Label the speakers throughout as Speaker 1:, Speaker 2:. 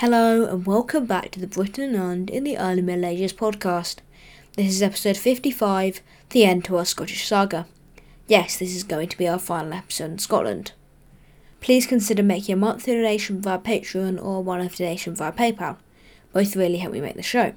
Speaker 1: Hello and welcome back to the Britain and in the Early Middle Ages podcast. This is episode 55, The End to Our Scottish Saga. Yes, this is going to be our final episode in Scotland. Please consider making a monthly donation via Patreon or one-off donation via PayPal. Both really help me make the show.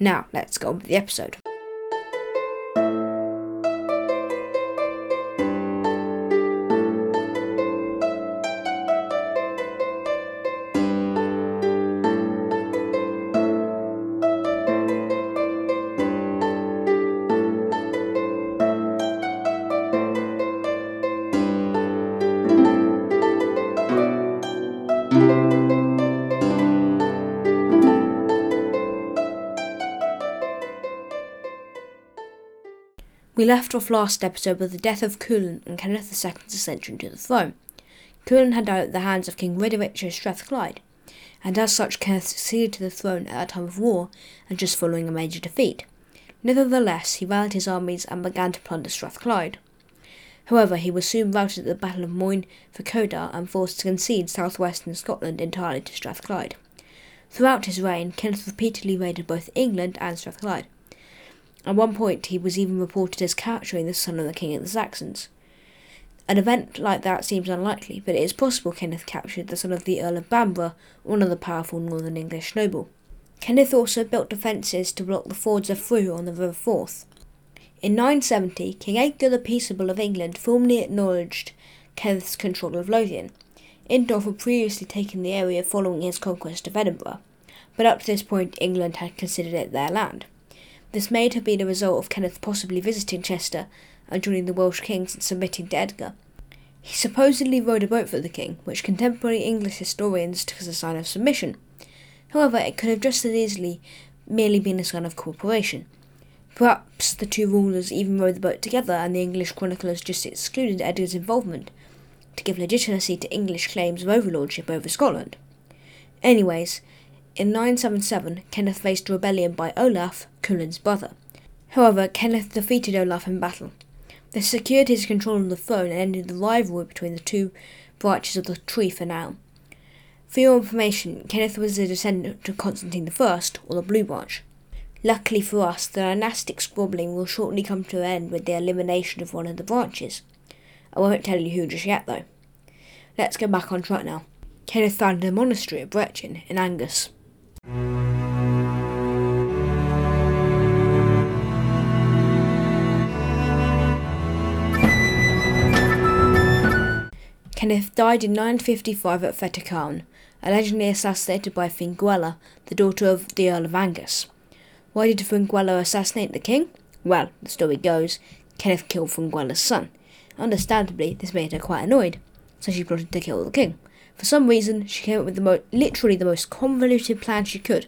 Speaker 1: Now, let's go on with the episode. We left off last episode with the death of Culan and Kenneth II's ascension to the throne. Culan had died at the hands of King Rideric of Strathclyde, and as such Kenneth succeeded to the throne at a time of war and just following a major defeat. Nevertheless, he rallied his armies and began to plunder Strathclyde. However, he was soon routed at the Battle of Moyne Facodar and forced to concede southwestern Scotland entirely to Strathclyde. Throughout his reign, Kenneth repeatedly raided both England and Strathclyde. At one point, he was even reported as capturing the son of the king of the Saxons. An event like that seems unlikely, but it is possible Kenneth captured the son of the Earl of Bamburgh, one of the powerful northern English noble. Kenneth also built defences to block the fords of Frew on the River Forth. In 970, King Edgar the Peaceable of England formally acknowledged Kenneth's control of Lothian. Indulf had previously taken the area following his conquest of Edinburgh, but up to this point England had considered it their land. This may have been a result of Kenneth possibly visiting Chester and joining the Welsh kings and submitting to Edgar. He supposedly rowed a boat for the king, which contemporary English historians took as a sign of submission. However, it could have just as easily merely been a sign of cooperation. Perhaps the two rulers even rowed the boat together and the English chroniclers just excluded Edgar's involvement to give legitimacy to English claims of overlordship over Scotland. Anyways, in 977, Kenneth faced rebellion by Olaf, Culan's brother. However, Kenneth defeated Olaf in battle. This secured his control of the throne and ended the rivalry between the two branches of the tree for now. For your information, Kenneth was a descendant of Constantine I, or the Blue Branch. Luckily for us, the dynastic squabbling will shortly come to an end with the elimination of one of the branches. I won't tell you who just yet, though. Let's get back on track now. Kenneth founded a monastery at Brechin in Angus. Kenneth died in 955 at Fettercairn, allegedly assassinated by Finguella, the daughter of the Earl of Angus. Why did Finguella assassinate the king? Well, the story goes, Kenneth killed Finguella's son. Understandably, this made her quite annoyed, so she plotted to kill the king. For some reason, she came up with the mo- literally the most convoluted plan she could.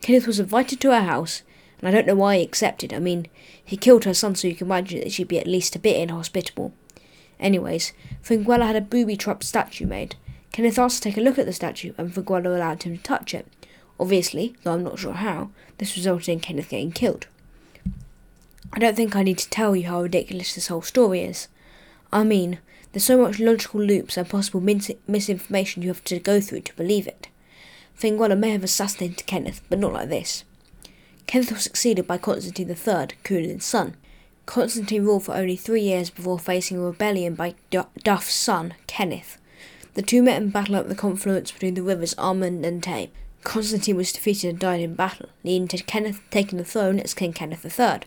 Speaker 1: Kenneth was invited to her house, and I don't know why he accepted. I mean, he killed her son, so you can imagine that she'd be at least a bit inhospitable. Anyways, Finguella had a booby-trapped statue made. Kenneth asked to take a look at the statue, and Finguella allowed him to touch it. Obviously, though I'm not sure how, this resulted in Kenneth getting killed. I don't think I need to tell you how ridiculous this whole story is. I mean, there's so much logical loops and possible mis- misinformation you have to go through to believe it. Finguella may have assassinated Kenneth, but not like this. Kenneth was succeeded by Constantine III, Culan's son. Constantine ruled for only three years before facing a rebellion by Duff's son, Kenneth. The two met in battle at the confluence between the rivers Almond and Tay. Constantine was defeated and died in battle, leading to Kenneth taking the throne as King Kenneth III.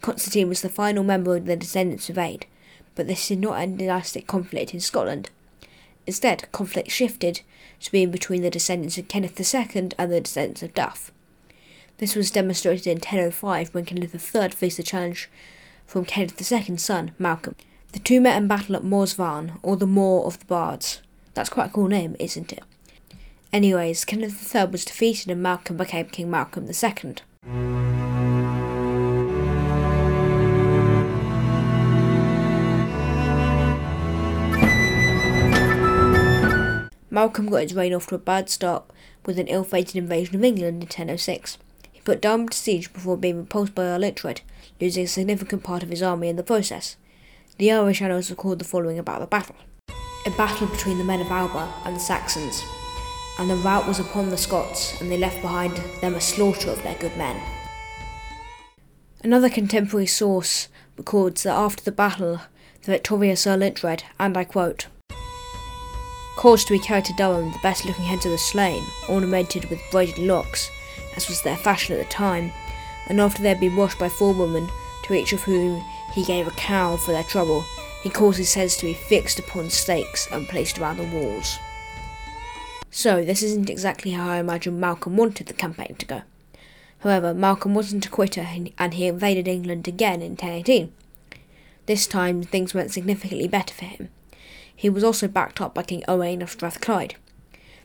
Speaker 1: Constantine was the final member of the descendants of Aed, but this did not end dynastic conflict in Scotland. Instead, conflict shifted to being between the descendants of Kenneth II and the descendants of Duff. This was demonstrated in 1005 when Kenneth III faced the challenge from Kenneth II's son, Malcolm. The two met in battle at Monzievaird, or the Moor of the Bards. That's quite a cool name, isn't it? Anyways, Kenneth III was defeated and Malcolm became King Malcolm II. Malcolm got his reign off to a bad start with an ill-fated invasion of England in 1006. He put Durham to siege before being repulsed by Earl Uhtred, losing a significant part of his army in the process. The Irish annals record the following about the battle. A battle between the men of Alba and the Saxons. and the rout was upon the Scots, and they left behind them a slaughter of their good men. Another contemporary source records that after the battle, the victorious Earl Uhtred, and I quote, caused to be carried to Durham the best looking heads of the slain, ornamented with braided locks, as was their fashion at the time, and after they had been washed by four women, to each of whom he gave a cow for their trouble, he caused his heads to be fixed upon stakes and placed around the walls. So, this isn't exactly how I imagine Malcolm wanted the campaign to go. However, Malcolm wasn't a quitter and he invaded England again in 1018. This time, things went significantly better for him. He was also backed up by King Owain of Strathclyde.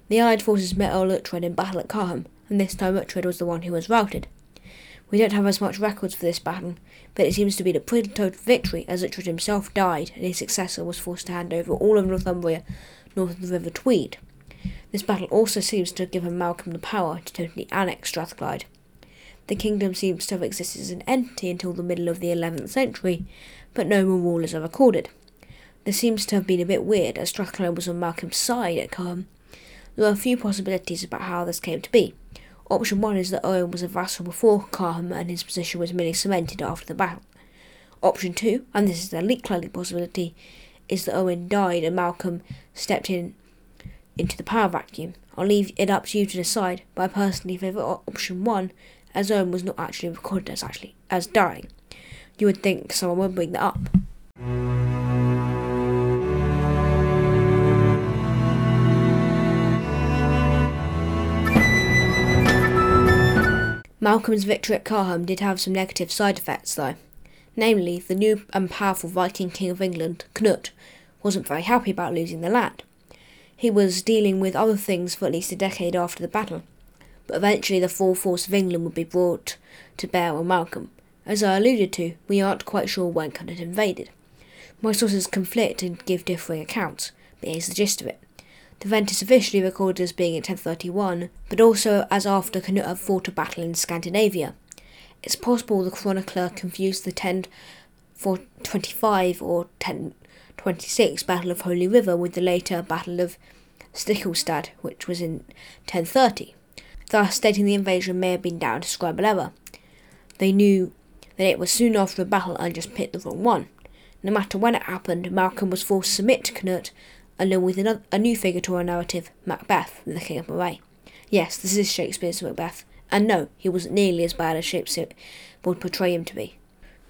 Speaker 1: The Allied forces met Earl Uhtred in battle at Carham, and this time Uhtred was the one who was routed. We don't have as much records for this battle, but it seems to be the pretty total victory as Uhtred himself died and his successor was forced to hand over all of Northumbria north of the River Tweed. This battle also seems to have given Malcolm the power to totally annex Strathclyde. The kingdom seems to have existed as an entity until the middle of the 11th century, but no more rulers are recorded. This seems to have been a bit weird, as Strathclyde was on Malcolm's side at Carham. There are a few possibilities about how this came to be. Option one is that Owen was a vassal before Carham and his position was merely cemented after the battle. Option two, and this is the likely possibility, is that Owen died and Malcolm stepped in into the power vacuum. I'll leave it up to you to decide, but I personally favour option one, as Owen was not actually recorded as actually as dying. You would think someone would bring that up. Malcolm's victory at Carham did have some negative side effects, though. Namely, the new and powerful Viking King of England, Knut, wasn't very happy about losing the land. He was dealing with other things for at least a decade after the battle, but eventually the full force of England would be brought to bear on Malcolm. As I alluded to, we aren't quite sure when Knut invaded. My sources conflict and give differing accounts, but here's the gist of it. The event is officially recorded as being in 1031, but also as after Canute fought a battle in Scandinavia. It's possible the chronicler confused the 1025 or 1026 Battle of Holy River with the later Battle of Stiklestad, which was in 1030, thus stating the invasion may have been down to scribal error. They knew that it was soon after the battle and just picked the wrong one. No matter when it happened, Malcolm was forced to submit to Canute along with another, a new figure to our narrative, Macbeth, the King of Moray. Yes, this is Shakespeare's Macbeth, and no, he wasn't nearly as bad as Shakespeare would portray him to be.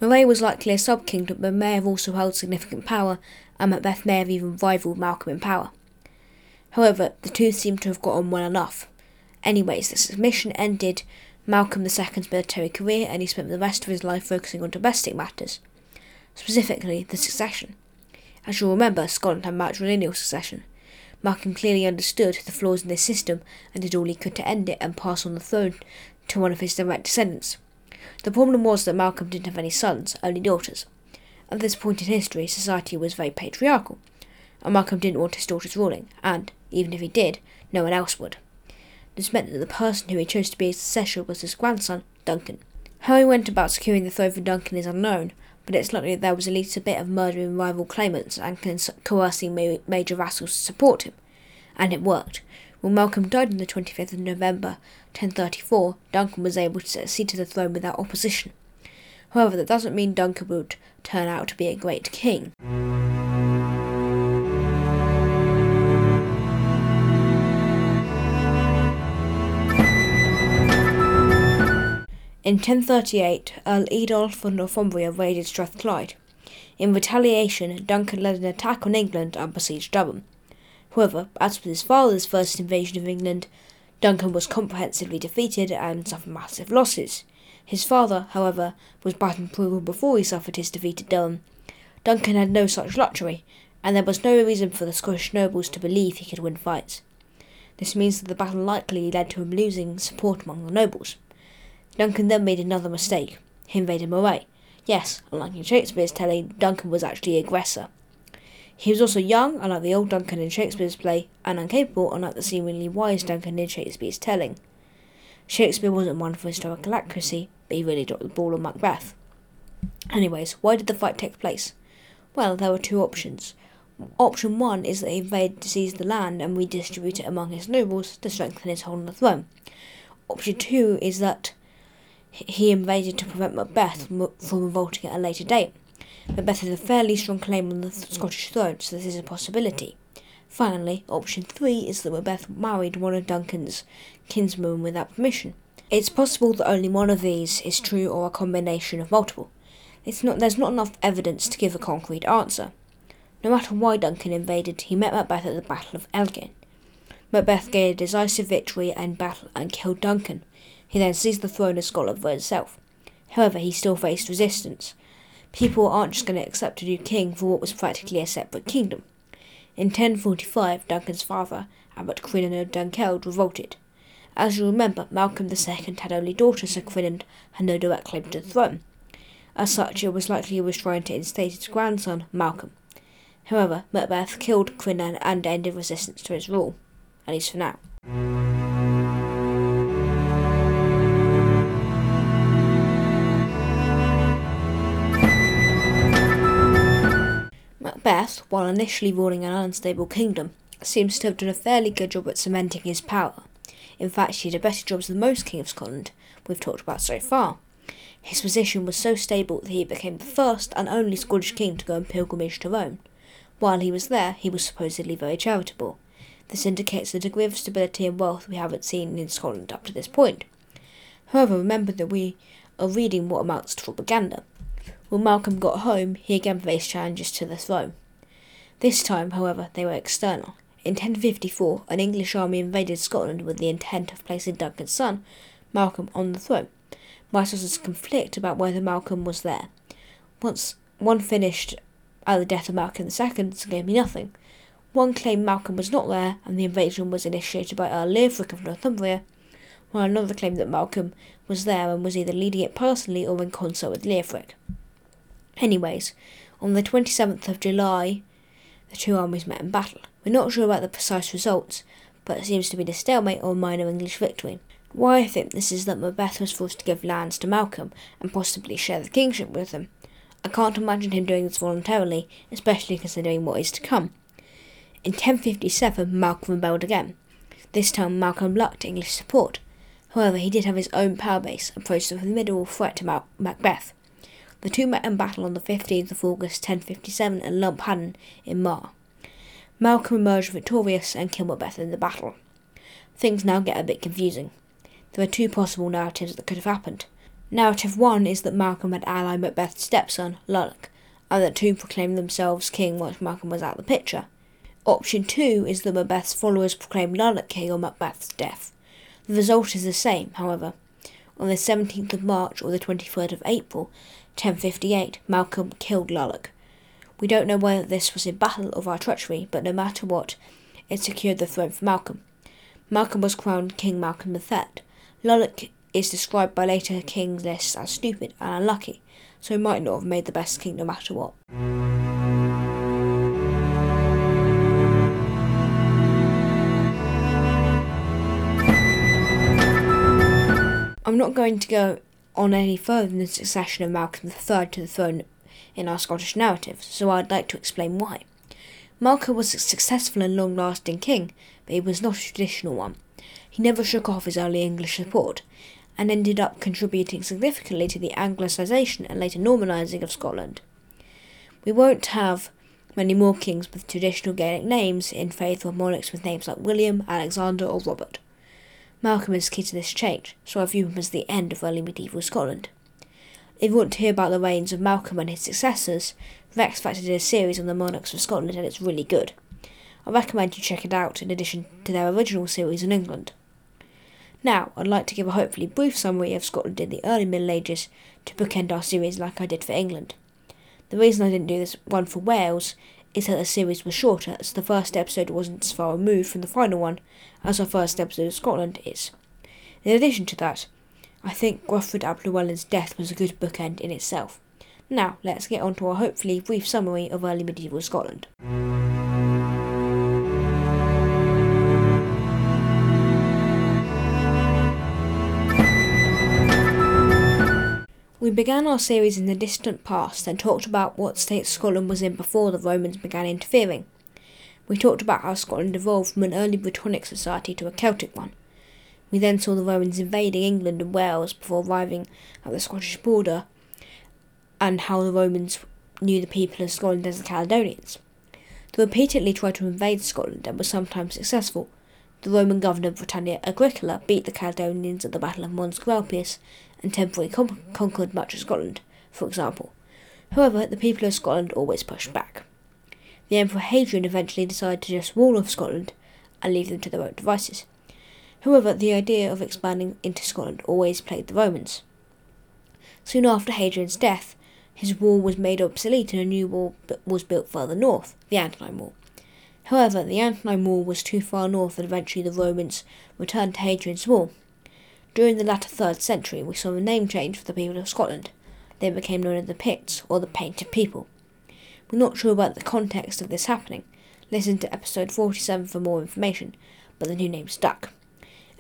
Speaker 1: Moray was likely a sub-king, but may have also held significant power, and Macbeth may have even rivaled Malcolm in power. However, the two seem to have got on well enough. Anyways, the submission ended Malcolm II's military career, and he spent the rest of his life focusing on domestic matters, specifically the succession. As you'll remember, Scotland had matrilineal succession. Malcolm clearly understood the flaws in this system and did all he could to end it and pass on the throne to one of his direct descendants. The problem was that Malcolm didn't have any sons, only daughters. At this point in history, society was very patriarchal, and Malcolm didn't want his daughters ruling, and, even if he did, no one else would. This meant that the person who he chose to be his successor was his grandson, Duncan. How he went about securing the throne for Duncan is unknown, but it's likely there was at least a bit of murdering rival claimants and coercing major vassals to support him. And it worked. When Malcolm died on the 25th of November 1034, Duncan was able to succeed to the throne without opposition. However, that doesn't mean Duncan would turn out to be a great king. In 1038, Earl Eadulf of Northumbria raided Strathclyde. In retaliation, Duncan led an attack on England and besieged Durham. However, as with his father's first invasion of England, Duncan was comprehensively defeated and suffered massive losses. His father, however, was battle proven before he suffered his defeat at Durham. Duncan had no such luxury, and there was no reason for the Scottish nobles to believe he could win fights. This means that the battle likely led to him losing support among the nobles. Duncan then made another mistake. He invaded Moray. Yes, unlike in Shakespeare's telling, Duncan was actually the aggressor. He was also young, unlike the old Duncan in Shakespeare's play, and incapable, unlike the seemingly wise Duncan in Shakespeare's telling. Shakespeare wasn't one for historical accuracy, but he really dropped the ball on Macbeth. Anyways, why did the fight take place? Well, there were two options. Option one is that he invaded to seize the land and redistribute it among his nobles to strengthen his hold on the throne. Option two is that he invaded to prevent Macbeth from revolting at a later date. Macbeth has a fairly strong claim on the Scottish throne, so this is a possibility. Finally, option three is that Macbeth married one of Duncan's kinsmen without permission. It's possible that only one of these is true or a combination of multiple. It's not, there's not enough evidence to give a concrete answer. No matter why Duncan invaded, he met Macbeth at the Battle of Elgin. Macbeth gained a decisive victory and battle and killed Duncan. He then seized the throne of Scotland for himself. However, he still faced resistance. People aren't just going to accept a new king for what was practically a separate kingdom. In 1045, Duncan's father, Abbot Crinan of Dunkeld, revolted. As you remember, Malcolm II had only daughters, so Crinan had no direct claim to the throne. As such, it was likely he was trying to instate his grandson, Malcolm. However, Macbeth killed Crinan and ended resistance to his rule, at least for now. Macbeth, while initially ruling an unstable kingdom, seems to have done a fairly good job at cementing his power. In fact, he did a better job than most King of Scotland we've talked about so far. His position was so stable that he became the first and only Scottish king to go on pilgrimage to Rome. While he was there, he was supposedly very charitable. This indicates the degree of stability and wealth we haven't seen in Scotland up to this point. However, remember that we are reading what amounts to propaganda. When Malcolm got home, he again faced challenges to the throne. This time, however, they were external. In 1054, an English army invaded Scotland with the intent of placing Duncan's son, Malcolm, on the throne. My sources conflict about whether Malcolm was there. Once one finished at the death of Malcolm II so gave me nothing. One claimed Malcolm was not there and the invasion was initiated by Earl Leofric of Northumbria, while another claimed that Malcolm was there and was either leading it personally or in concert with Leofric. Anyways, on the 27th of July, the two armies met in battle. We're not sure about the precise results, but it seems to be a stalemate or minor English victory. Why I think this is that Macbeth was forced to give lands to Malcolm and possibly share the kingship with him. I can't imagine him doing this voluntarily, especially considering what is to come. In 1057, Malcolm rebelled again. This time, Malcolm lacked English support. However, he did have his own power base and posed a formidable threat to Macbeth. The two met in battle on the 15th of August 1057 at Lumphanan in Mar. Malcolm emerged victorious and killed Macbeth in the battle. Things now get a bit confusing. There are two possible narratives that could have happened. Narrative one is that Malcolm had allied Macbeth's stepson, Lulach, and that two proclaimed themselves king once Malcolm was out of the picture. Option two is that Macbeth's followers proclaimed Lulach king on Macbeth's death. The result is the same, however. On the 17th of March or the 23rd of April, 1058, Malcolm killed Lulach. We don't know whether this was in battle or via treachery, but no matter what, it secured the throne for Malcolm. Malcolm was crowned King Malcolm III. Lulach is described by later kings lists as stupid and unlucky, so he might not have made the best king no matter what. I'm not going to go on any further than the succession of Malcolm III to the throne in our Scottish narrative, so I'd like to explain why. Malcolm was a successful and long lasting king, but he was not a traditional one. He never shook off his early English support, and ended up contributing significantly to the Anglicisation and later Normanising of Scotland. We won't have many more kings with traditional Gaelic names in favour of monarchs with names like William, Alexander, or Robert. Malcolm is key to this change, so I view him as the end of early medieval Scotland. If you want to hear about the reigns of Malcolm and his successors, Rex Factor did a series on the monarchs of Scotland and it's really good. I recommend you check it out in addition to their original series in England. Now, I'd like to give a hopefully brief summary of Scotland in the early Middle Ages to bookend our series like I did for England. The reason I didn't do this one for Wales is that the series was shorter, as the first episode wasn't as far removed from the final one as our first episode of Scotland is. In addition to that, I think Gruffydd ap Llywelyn's death was a good bookend in itself. Now, let's get on to our hopefully brief summary of early medieval Scotland. We began our series in the distant past and talked about what state Scotland was in before the Romans began interfering. We talked about how Scotland evolved from an early Brittonic society to a Celtic one. We then saw the Romans invading England and Wales before arriving at the Scottish border, and how the Romans knew the people of Scotland as the Caledonians. They repeatedly tried to invade Scotland and were sometimes successful. The Roman governor Britannia Agricola beat the Caledonians at the Battle of Mons Graupius and temporarily com- conquered much of Scotland, for example. However, the people of Scotland always pushed back. The Emperor Hadrian eventually decided to just wall off Scotland and leave them to their own devices. However, the idea of expanding into Scotland always plagued the Romans. Soon after Hadrian's death, his wall was made obsolete and a new wall was built further north, the Antonine Wall. However, the Antonine Wall was too far north and eventually the Romans returned to Hadrian's Wall. During the latter 3rd century, we saw a name change for the people of Scotland. They became known as the Picts, or the Painted People. We're not sure about the context of this happening. Listen to episode 47 for more information, but the new name stuck.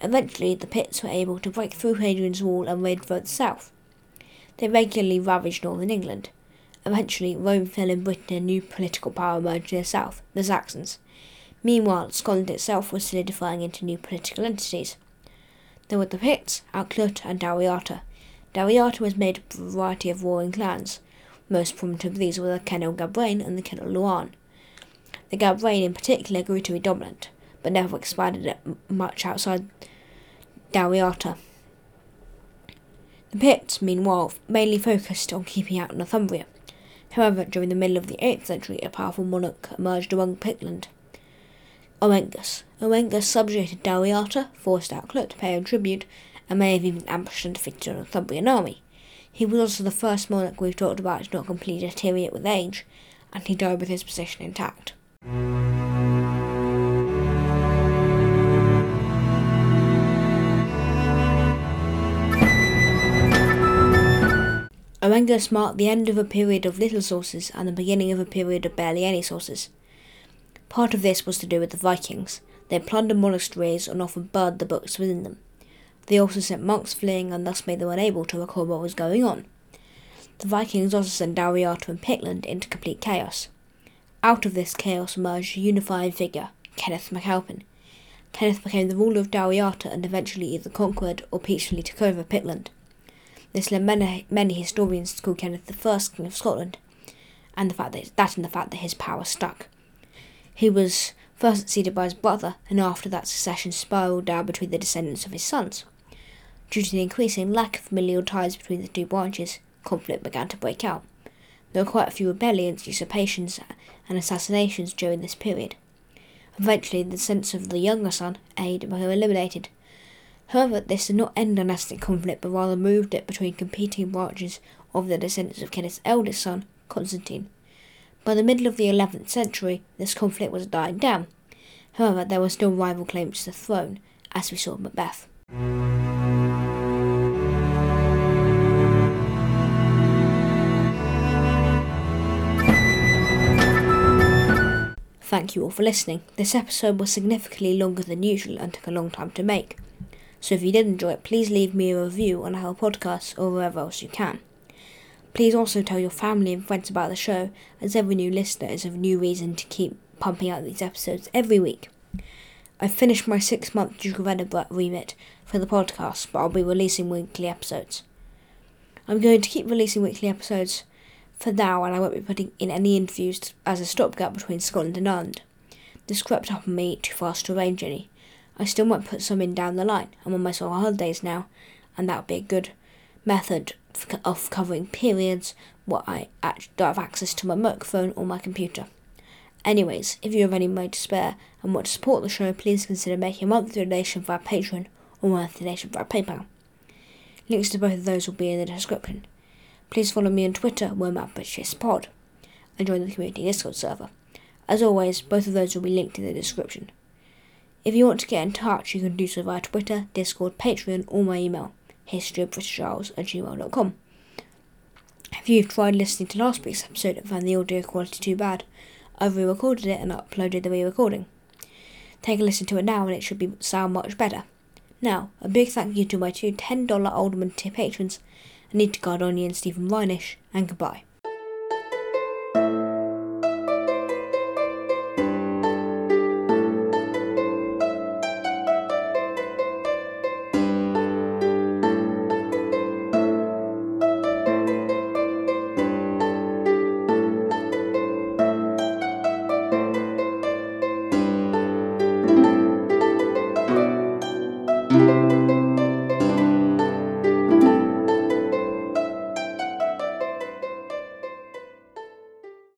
Speaker 1: Eventually, the Picts were able to break through Hadrian's Wall and raid further south. They regularly ravaged northern England. Eventually, Rome fell in Britain and new political power emerged in the south, the Saxons. Meanwhile, Scotland itself was solidifying into new political entities. There were the Picts, Alt Clut, and Dalriata. Dalriata was made up of a variety of warring clans. Most prominent of these were the Cenel Gabrain and the Cenel Loairn. The Gabrain in particular grew to be dominant, but never expanded much outside Dalriata. The Picts, meanwhile, mainly focused on keeping out Northumbria. However, during the middle of the 8th century, a powerful monarch emerged among Pictland. Oengus. Oengus subjugated Dalriata, forced Alt Clut to pay him tribute, and may have even ambushed and defeated a Northumbrian army. He was also the first monarch we've talked about to not completely deteriorate with age, and he died with his position intact. Oengus marked the end of a period of little sources and the beginning of a period of barely any sources. Part of this was to do with the Vikings. They plundered monasteries and often burned the books within them. They also sent monks fleeing and thus made them unable to record what was going on. The Vikings also sent Dalriata and Pictland into complete chaos. Out of this chaos emerged a unifying figure, Kenneth MacAlpin. Kenneth became the ruler of Dalriata and eventually either conquered or peacefully took over Pictland. This led many, many historians to call Kenneth the first King of Scotland, and the fact that, that and the fact that his power stuck. He was first succeeded by his brother, and after that succession spiralled down between the descendants of his sons. Due to the increasing lack of familial ties between the two branches, conflict began to break out. There were quite a few rebellions, usurpations, and assassinations during this period. Eventually, the descendants of the younger son, Aed, were eliminated, However, this did not end dynastic conflict, but rather moved it between competing branches of the descendants of Kenneth's eldest son, Constantine. By the middle of the 11th century, this conflict was dying down. However, there were still rival claims to the throne, as we saw in Macbeth. Thank you all for listening. This episode was significantly longer than usual and took a long time to make. So if you did enjoy it, please leave me a review on Apple Podcasts or wherever else you can. Please also tell your family and friends about the show, as every new listener is a new reason to keep pumping out these episodes every week. I've finished my six month Duke of Edinburgh remit for the podcast, but I'll be releasing weekly episodes. I'm going to keep releasing weekly episodes for now, and I won't be putting in any interviews as a stopgap between Scotland and Ireland. This crept up on me too fast to arrange any. I still might put some in down the line. I'm on my summer holidays now, and that would be a good method of covering periods where I don't have access to my microphone or my computer. Anyways, if you have any money to spare and want to support the show, please consider making a monthly donation via Patreon or monthly donation via PayPal. Links to both of those will be in the description. Please follow me on Twitter, where I'm at Pod, and join the community Discord server. As always, both of those will be linked in the description. If you want to get in touch, you can do so via Twitter, Discord, Patreon, or my email, historyofbritishisles at gmail.com. If you've tried listening to last week's episode and found the audio quality too bad, I've re-recorded it and uploaded the re-recording. Take a listen to it now and it should be sound much better. Now, a big thank you to my two $10 Alderman tier patrons, Anita Gardoni and Stephen Reinish, and goodbye.